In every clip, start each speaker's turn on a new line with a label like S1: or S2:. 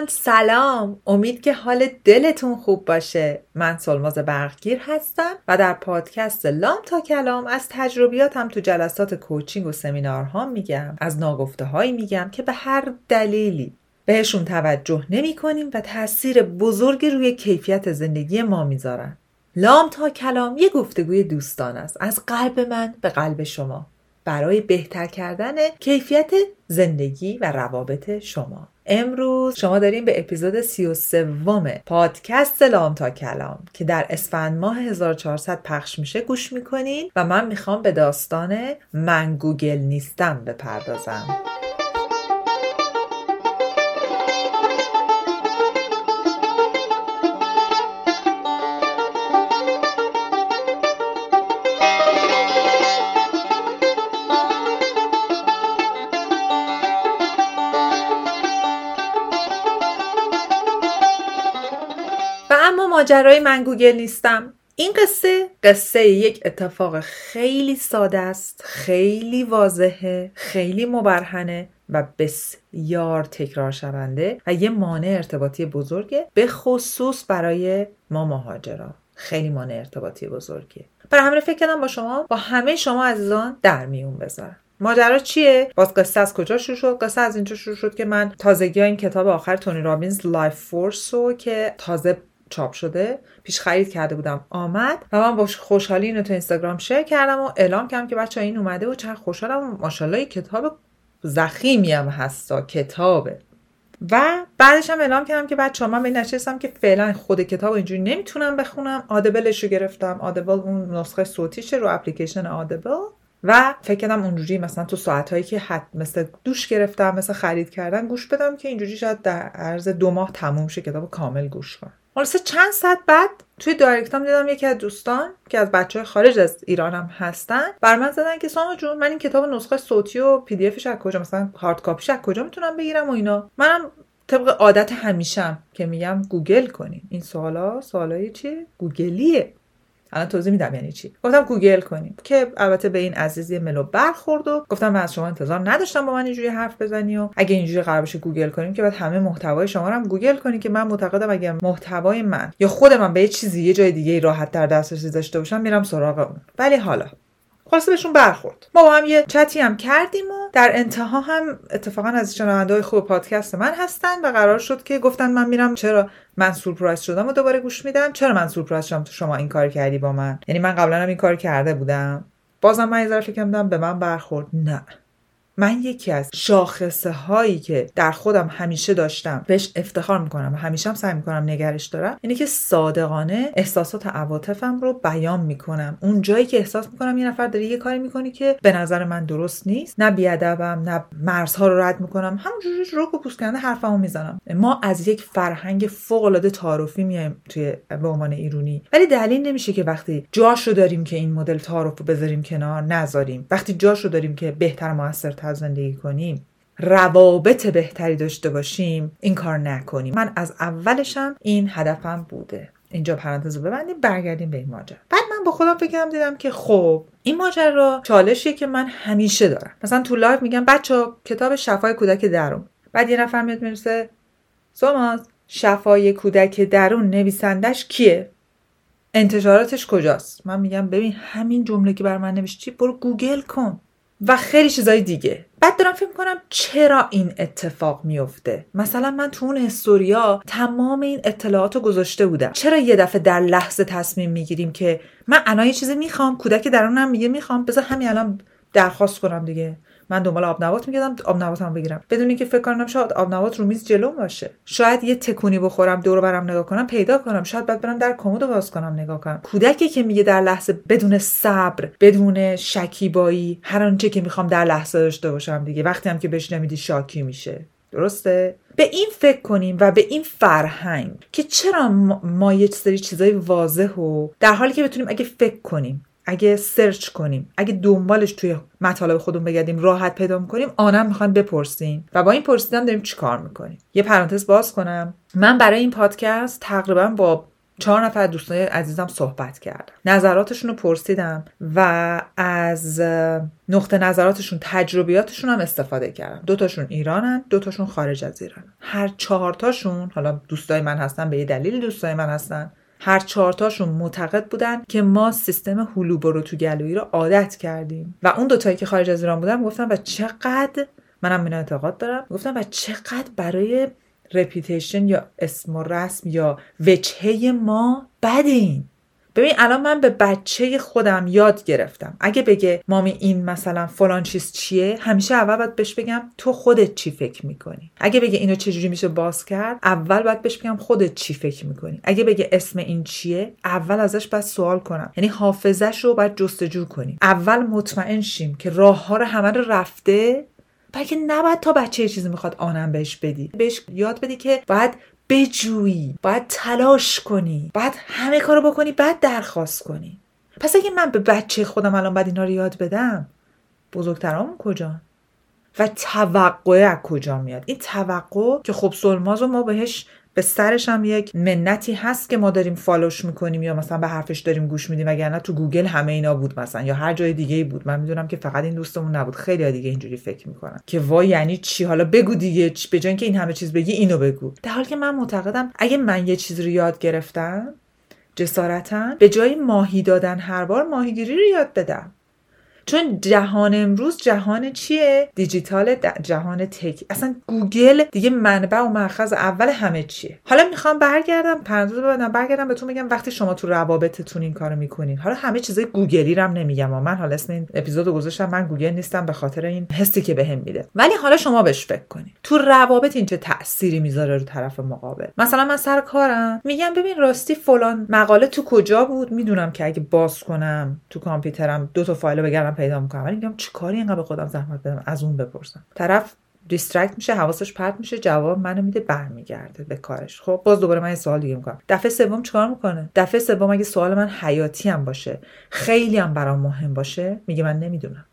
S1: دوستان سلام. امید که حال دلتون خوب باشه. من سلماز برقگیر هستم و در پادکست لام تا کلام از تجربیاتم تو جلسات کوچینگ و سمینارها میگم. از ناگفته هایی میگم که به هر دلیلی بهشون توجه نمی کنیم و تاثیر بزرگی روی کیفیت زندگی ما می‌ذارن. لام تا کلام یه گفتگوی دوستان است. از قلب من به قلب شما. برای بهتر کردن کیفیت زندگی و روابط شما. امروز شما داریم به اپیزود 33 پادکست لام تا کلام که در اسفند ماه 1400 پخش میشه گوش می‌کنین و من می‌خوام به داستان من گوگل نیستم بپردازم. ماجرای من گوگل نیستم. این قصه قصه یک اتفاق خیلی ساده است خیلی واضحه خیلی مبرهنه و بسیار تکرار شونده و یه مانع ارتباطی بزرگه به خصوص برای ما مهاجرا. خیلی مانع ارتباطی بزرگیه برای همین فکر کردم با شما با همه شما عزیزان در میون بذارم. ماجرا چیه؟ باز قصه از کجا شروع شد؟ قصه از اینجا شروع شد که من تازگی این کتاب آخر تونی رابینز Life Force رو که تازه چاپ شده پیش خرید کرده بودم آمد و من با خوشحالی اینو تو اینستاگرام شیر کردم و اعلام کردم که بچه این اومده و چقدر خوشحالم ماشاءالله کتاب زخیمی هم هستا کتابه. و بعدش هم اعلام کردم که بچه من به نشستم که فعلا خود کتاب اینجوری نمی‌تونم بخونم. آدبلش رو گرفتم. آدبل اون نسخه صوتیشه رو اپلیکیشن آدبل و فکر کردم اونجوری مثلا تو ساعت که حد مثل دوش گرفتم مثل خرید کردن گوش بدم که اینجوری شاید در عرض دو ماه تموم شه کتاب کامل گوش کنم. خلاصه چند ساعت بعد توی direct ام دیدم یکی از دوستان که از بچه های خارج از ایرانم هستن به من زدن که سولماز جون من این کتاب نسخه صوتی و PDF ش از کجا مثلا hard copy ش از کجا می‌تونم بگیرم و اینا. منم طبق عادت همیشم که میگم گوگل کنیم این سوالا سوالای چیه گوگلیه. الان توضیح میدم یعنی چی. گفتم گوگل کنیم که البته به این عزیز یه ملو برخورد و گفت من از شما انتظار نداشتم با من اینجوری حرف بزنی و اگه اینجوری قرار بشه گوگل کنیم که بعد همه محتوای شما رو هم گوگل کنی که من معتقدم اگه محتوای من یا خود من به یه چیزی یه جای دیگه راحت در دسترسی داشته باشم میرم سراغ اون. ولی حالا خلاصه بهشون برخورد. ما با هم یه چتی هم کردیم و در انتها هم اتفاقا از شنونده خوب پادکست من هستن و قرار شد که گفتن من میرم چرا من سورپرایز شدم و دوباره گوش میدم. چرا من سورپرایز شدم؟ تو شما این کار کردی با من. یعنی من قبلا هم این کار کرده بودم. بازم من یه ذره فکر به من برخورد. نه. من یکی از شاخصه هایی که در خودم همیشه داشتم بهش افتخار می‌کنم و همیشه هم سعی می‌کنم نگرش دارم اینه که صادقانه احساسات عواطفم رو بیان می‌کنم. اون جایی که احساس می‌کنم یه نفر داره یه کاری می‌کنی که به نظر من درست نیست نه بیادبم نه مرزها رو رد می‌کنم. همونجوری رو و پوست کننده حرفمو می‌زنم. ما از یک فرهنگ فوق العاده تعارفی میایم توی به عنوان ایرونی. ولی دلیل نمیشه که وقتی جاشو داریم که این مدل تعارف رو بذاریم کنار نذاریم. وقتی جاشو داریم که بهتر موثرتر زندگی کنیم روابط بهتری داشته باشیم این کار نکنیم. من از اولشم این هدفم بوده. اینجا پرانتز رو ببندیم برگردیم به این ماجرا. بعد من با خودم فکر کردم دیدم که خب این ماجرا چالشیه که من همیشه دارم. مثلا تو live میگم بچه ها کتاب شفای کودک درون. بعد یه نفر میاد می‌رسه سوماز شفای کودک درون نویسندش کیه؟ انتشاراتش کجاست؟ من میگم ببین همین جمله که بر من نوشتی برو گوگل کن. و خیلی چیزای دیگه. بعد دارم فکر کنم چرا این اتفاق میفته مثلا من تو اون استوریا تمام این اطلاعات رو گذاشته بودم. چرا یه دفعه در لحظه تصمیم می‌گیریم که من الان یه چیزی می‌خوام کودک درونم میگه می‌خوام بذار همین الان درخواست کنم دیگه. من دنبال آب نبات میگردم آب نباتم بگیرم. بدون اینکه فکر کنم شاید آب نبات رو میز جلوم باشه. شاید یه تکونی بخورم دور برم نگاه کنم پیدا کنم. شاید بعد برم در کمد باز کنم نگاه کنم. کودکی که میگه در لحظه بدون صبر بدون شکیبایی هر آنچه که می‌خوام در لحظه داشته باشم دیگه. وقتی هم که بهش نمیدی شاکی میشه. درسته؟ به این فکر کنیم و به این فرهنگ که چرا ما یه سری چیزای واضح و در حالی که بتونیم اگه فکر کنیم اگه سرچ کنیم اگه دنبالش توی مطالب خودمون بگردیم راحت پیدا می‌کنیم آنم می‌خوایم بپرسیم و با این پرسیدن داریم چیکار می‌کنیم؟ یه پرانتز باز کنم. من برای این پادکست تقریبا با چهار نفر دوستای عزیزم صحبت کردم. نظراتشون رو پرسیدم و از نقطه نظراتشون تجربیاتشون هم استفاده کردم. دوتاشون ایرانن دوتاشون خارج از ایران هر چهارتاشون حالا دوستای من هستن به یه دلیل دوستای من هستن. هر چهارتاشون معتقد بودن که ما سیستم هلو برو تو گلویی رو عادت کردیم. و اون دوتایی که خارج از ایران بودن گفتن و چقدر منم این اعتقاد دارم گفتم و چقدر برای رپیتیشن یا اسم و رسم یا وجهه ما بدین؟ ببین الان من به بچه خودم یاد گرفتم. اگه بگه مامی این مثلا فلان چیز چیه؟ همیشه اول باید بهش بگم تو خودت چی فکر می‌کنی. اگه بگه اینو چجوری میشه باز کرد اول باید بهش بگم خودت چی فکر می‌کنی. اگه بگه اسم این چیه اول ازش باید سوال کنم. یعنی حافظش رو باید جستجو کنیم. اول مطمئن شیم که راه ها رو همه رو رفته بلکه نباید تا بچه چیزی می‌خواد آنم بهش بدی. بهش یاد بدی که باید بجویی باید تلاش کنی باید همه کارو بکنی بعد درخواست کنی. پس اگه من به بچه خودم الان باید اینا رو یاد بدم بزرگترامون کجا؟ و توقع از کجا میاد؟ این توقع که خب سولماز ما بهش به سرش هم یک منتی هست که ما داریم follow ش می‌کنیم یا مثلا به حرفش داریم گوش میدیم وگرنه تو گوگل همه اینا بود مثلا یا هر جای دیگه بود. من می‌دونم که فقط این دوستمون نبود. خیلی دیگه اینجوری فکر می‌کنن که وای یعنی چی؟ حالا بگو دیگه. به جای این همه چیز بگی اینو بگو. در حالی که من معتقدم اگه من یه چیز رو یاد گرفتم جسارتا به جای ماهی دادن هر بار ماهیگیری رو یاد بدم. چون جهان امروز جهان چیه؟ دیجیتال جهان tech. اصلا گوگل دیگه منبع و مرکز اول همه چیه. حالا می‌خوام برگردم پرانتز بدم برگردم بهتون میگم وقتی شما تو روابطتون این کارو می‌کنین. حالا همه چیزای گوگلی رم نمیگم من حالا اسم این اپیزودو گذاشتم من گوگل نیستم به خاطر این حسی که بهم میده. ولی حالا شما بهش فکر کنید تو روابط این چه تأثیری می‌ذاره رو طرف مقابل؟ مثلا من سر کارم میگم ببین راستی فلان مقاله تو کجا بود؟ می‌دونم که اگه باز کنم تو کامپیوترم دو تا فایل بگردم پیدا می‌کنم. ولی میگم چیکاری اینقدر به خودم زحمت بدم؟ از اون بپرسم. طرف دیسترکت میشه حواسش پرت میشه جواب منو میده برمیگرده به کارش. خب باز دوباره من یه سوال دیگه می‌کنم. دفعه سوم چیکار می‌کنه؟ دفعه سوم اگه سوال من حیاتی هم باشه خیلی هم برام مهم باشه میگه من نمی‌دونم.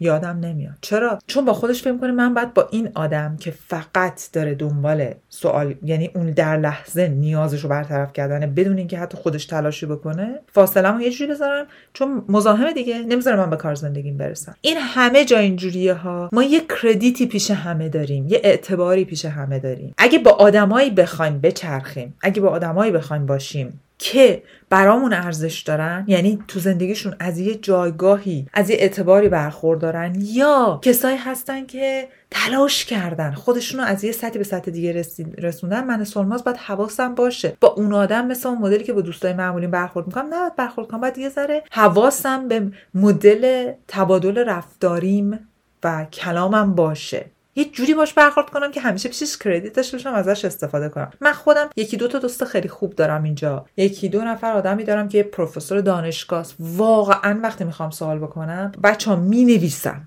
S1: یادم نمیاد. چرا؟ چون با خودش فکر کنه من باید با این آدم که فقط داره دنبال سوال یعنی اون در لحظه نیازش رو برطرف کردنه بدون اینکه حتی خودش تلاشی بکنه فاصله یه جوری بذارم چون مزاحم دیگه نمی‌ذاره من به کار زندگیم برسم. این همه جا اینجوریه ها. ما یه کردیتی پیش همه داریم یه اعتباری پیش همه داریم. اگه با آدمایی بخوایم بچرخیم اگه با آدمایی بخوایم باشیم که برامون ارزش دارن یعنی تو زندگیشون از یه جایگاهی از یه اعتباری برخوردارن یا کسایی هستن که تلاش کردن خودشونو از یه سطحی به سطح دیگه رسوندن. من سلماز باید حواسم باشه. با اون آدم مثل اون مدلی که با دوستای معمولی برخورد می‌کنم نه برخورد کنم. باید یه ذره حواسم به مدل تبادل رفتاریم و کلامم باشه. یه جوری باش برخورد کنم که همیشه پیشش کردیت داشته باشم ازش استفاده کنم. من خودم یکی دو تا دوست خیلی خوب دارم اینجا. یکی دو نفر آدمی دارم که پروفسور دانشگاه واقعا وقتی می‌خوام سوال بکنم بچه ها می نویسم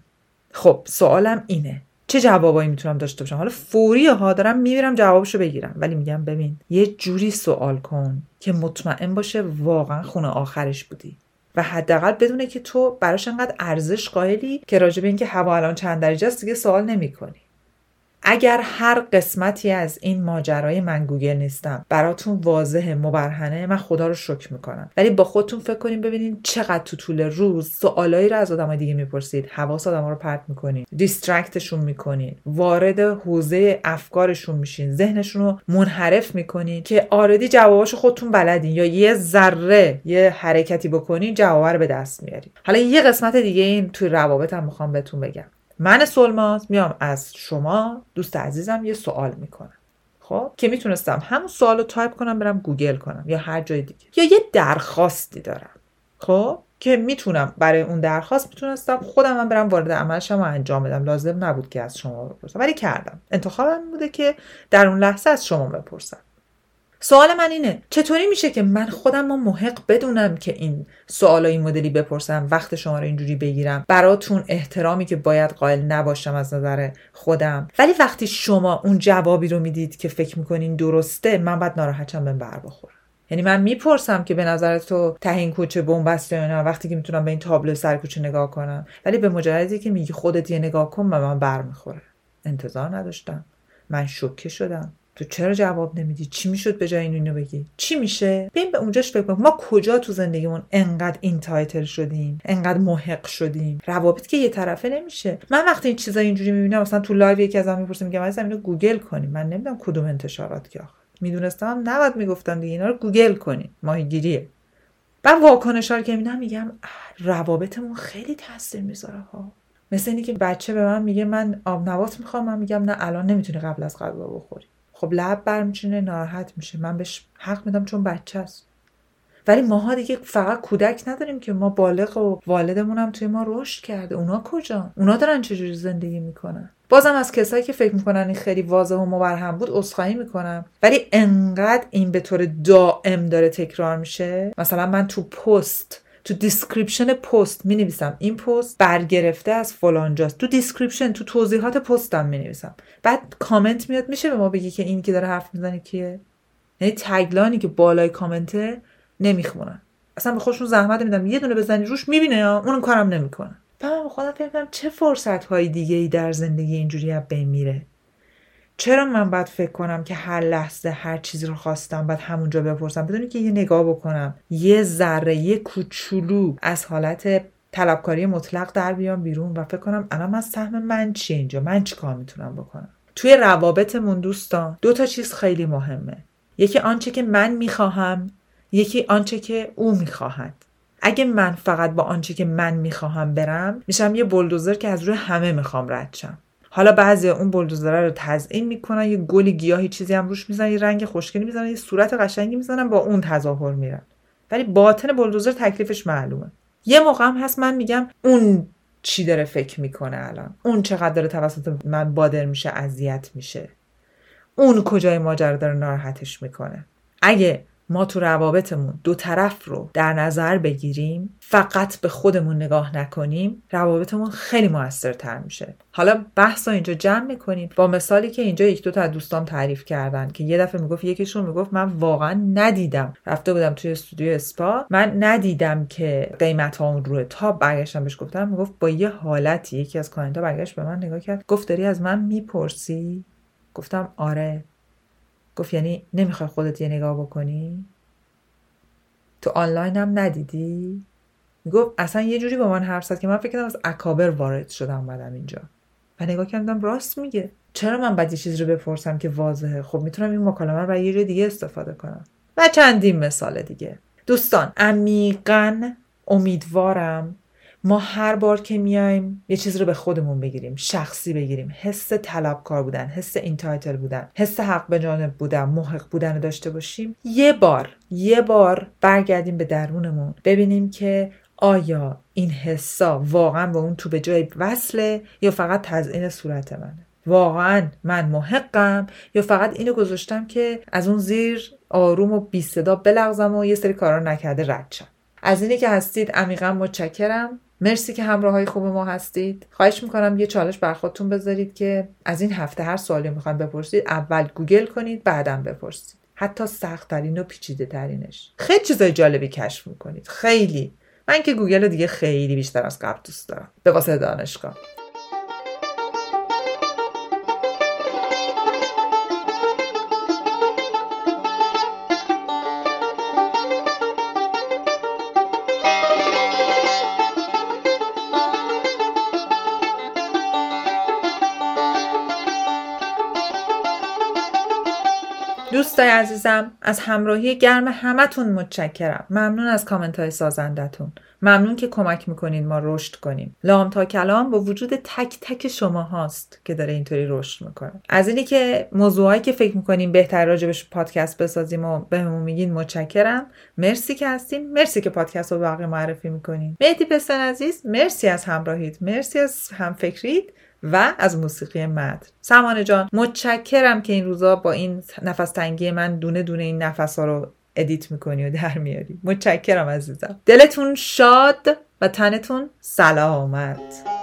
S1: خب سوالم اینه. چه جوابایی می‌تونم داشته باشم؟ حالا فوری ها دارم می‌برم جوابشو بگیرم. ولی میگم ببین یه جوری سوال کن که مطمئن باشه واقعا خونه آخرش بودی. و حداقل بدونه که تو براش انقدر ارزش قائلی که راجع به اینکه هوا الان چند درجه است دیگه سوال نمی‌کنی. اگر هر قسمتی از این ماجرای من گوگل نیستم براتون واضح مبرهنه من خدا رو شکر می‌کنم. ولی با خودتون فکر کنیم ببینین چقدر تو طول روز سوالایی رو از آدمای دیگه می‌پرسید حواس آدما رو پرت می‌کنین distract شون می‌کنین وارد حوزه افکارشون میشین ذهنشون رو منحرف می‌کنین که already جواباشو خودتون بلدین یا یه ذره یه حرکتی بکنین جواب رو به دست میارین. حالا یه قسمت دیگه این توی روابطم می‌خوام بهتون بگم. من سلماز میام از شما دوست عزیزم یه سوال می‌کنم. خب؟ که می‌تونستم همون سوال رو تایپ کنم برم گوگل کنم یا هر جای دیگه. یا یه درخواستی دارم. خب؟ که می‌تونم برای اون درخواست می‌تونستم خودم هم برم وارد عمل شم و انجام بدم. لازم نبود که از شما بپرسم. ولی کردم. انتخابم بوده که در اون لحظه از شما بپرسم. سوال من اینه چطوری میشه که من خودم ما محق بدونم که این سوال این مدلی بپرسم وقت شما رو اینجوری بگیرم براتون احترامی که باید قائل نباشم از نظر خودم؟ ولی وقتی شما اون جوابی رو می‌دید که فکر می‌کنین درسته من باید ناراحتم به بر بخورم یعنی من می‌پرسم که به نظر تو تهین کوچه بنبسته یا نه وقتی که می‌تونم به این تابلو سر کوچه نگاه کنم. ولی به مجردی که میگی خودت یه نگاه کن به من بر می‌خوره. انتظار نداشتم. من شوکه شدم. تو چرا جواب نمیدی؟ چی می‌شد به جای اینو بگی؟ چی میشه؟ ببین به اونجاش فکر ما کجا تو زندگیمون انقدر entitled شدیم؟ انقدر محق شدیم؟ روابط که یه طرفه نمیشه. من وقتی این چیزا اینجوری می‌بینم مثلا تو live یکی ازم می‌پرسه میگم عزیزم اینو گوگل کنیم. من نمی‌دونم کدوم انتشارات که آخه. می‌دونستم نباید می‌گفتن دیگه اینا رو گوگل کنیم. ماهیگیریه. بعد واکنش که می‌بینم میگم روابطمون خیلی تاثیر می‌ذاره ها. مثل اینی که بچه به من میگه من آب نبات می‌خوام. من میگم نه الان نمی‌تونی قبل از غذا بخوری. خب لب برمیچینه ناراحت میشه. من بهش حق میدم چون بچه است. ولی ماها دیگه فقط کودک نداریم که ما بالغ و والدمون هم توی ما رشد کرده. اونا کجا؟ اونا دارن چجوری زندگی می‌کنن؟ بازم از کسایی که فکر می‌کنن این خیلی واضح و مبرهن بود عذرخواهی می‌کنم. ولی انقدر این به طور دائم داره تکرار میشه. مثلا من تو پست تو description پست می نویسم این پست برگرفته از فلانجاست تو description تو توضیحات پستم می نویسم بعد کامنت میاد میشه به ما بگی که این که داره حرف می‌زنه کیه؟ یعنی تگلانی که بالای کامنته نمی‌خونن. اصلا به خودشون زحمت میدم یه دونه بزنی روش می‌بینه یا اون کارم نمی‌کنه. من خودم فکر چه فرصت های دیگه ای در زندگی اینجوری از بین میره. چرا من باید فکر کنم که هر لحظه هر چیزی رو خواستم باید همونجا بپرسم؟ بدونی که یه نگاه بکنم. یه ذره یه کوچولو از حالت طلبکاری مطلق در بیام بیرون و فکر کنم الان من سهم من چیه اینجا؟ من چیکار می‌تونم بکنم؟ توی روابطمون دوستان دو تا چیز خیلی مهمه. یکی آنچه که من می‌خواهم یکی آنچه که او می‌خواهد. اگه من فقط با آنچه که من می‌خواهم برم میشم یه بلدوزر که از روی همه می‌خوام رد شم. حالا بعضی اون بلدوزره رو تزیین می‌کنن یه گلی گیاهی چیزی هم روش می‌زنن یه رنگ خوشگلی می‌زنن یه صورت قشنگی می‌زنن با اون تظاهر میرن. ولی باطن بلدوزر تکلیفش معلومه. یه موقع هم هست من میگم اون چی داره فکر می‌کنه الان. اون چقدر داره توسط من بادر میشه اذیت میشه. اون کجای ماجرا داره ناراحتش می‌کنه. اگه ما تو روابطمون دو طرف رو در نظر بگیریم فقط به خودمون نگاه نکنیم روابطمون خیلی موثرتر میشه. حالا بحث رو اینجا جمع می‌کنیم. با مثالی که اینجا یک دو تا از دوستان تعریف کردن که یه دفعه می‌گفت یکیشون می‌گفت من واقعا ندیدم. رفته بودم توی استودیو اسپا. من ندیدم که قیمت ها اون روی تا برگشتم بهش گفتم. می‌گفت با یه حالتی یکی از کانتا برگشت به من نگاه کرد. گفت داری از من می‌پرسی؟ گفتم آره. گفت یعنی نمی‌خوای خودت یه نگاه بکنی؟ تو آنلاین هم ندیدی؟ گفت اصلا یه جوری با من حرف زد که من فکر کنم از اکابر وارد شدم اومدم اینجا. و نگاه کردم راست میگه. چرا من باید یه چیز رو بپرسم که واضحه؟ خب می‌تونم این مکالمه رو برای یه دیگه استفاده کنم. و چندین مثال دیگه. دوستان عمیقا امیدوارم ما هر بار که میایم یه چیز رو به خودمون بگیریم شخصی بگیریم. حس طلبکار بودن حس entitled بودن حس حق به جانب بودن محق بودن رو داشته باشیم. یه بار یه بار برگردیم به درونمون ببینیم که آیا این حسا واقعا به اون تو به جای وصله یا فقط تزئین صورت منه؟ واقعا من محقم یا فقط اینو گذاشتم که از اون زیر آروم و بی صدا بلغزم و یه سری کارا نکرده رد شم؟ از اینی که هستید عمیقا متشکرم. مرسی که همراه های خوب ما هستید. خواهش می‌کنم یه چالش بر خودتون بذارید که از این هفته هر سوالی می‌خواین بپرسید اول گوگل کنید بعدم بپرسید. حتی سخت ترین و پیچیده ترینش خیلی چیزای جالبی کشف می‌کنید. خیلی. من که گوگل دیگه خیلی بیشتر از قبل دوست دارم. به واسه دانشگاه. دوستای عزیزم از همراهی گرم همتون متشکرم. ممنون از کامنت های سازندتون ممنون که کمک می‌کنین ما رشد کنیم. لام تا کلام با وجود تک تک شما هاست که داره اینطوری رشد می‌کنه. از اینی که موضوعایی که فکر می‌کنیم بهتر راجبش پادکست بسازیم و بهمون میگین متشکرم. مرسی که هستین مرسی که پادکست رو باقی معرفی می‌کنین مهدی پسن عزیز مرسی از همراهیت. مرسی از همفکریت. و از موسیقی مد سمانه جان متشکرم که این روزا با این نفس تنگی من دونه دونه این نفس ها رو edit می‌کنی و در میاری. متشکرم عزیزم. دلتون شاد و تنتون سلامت.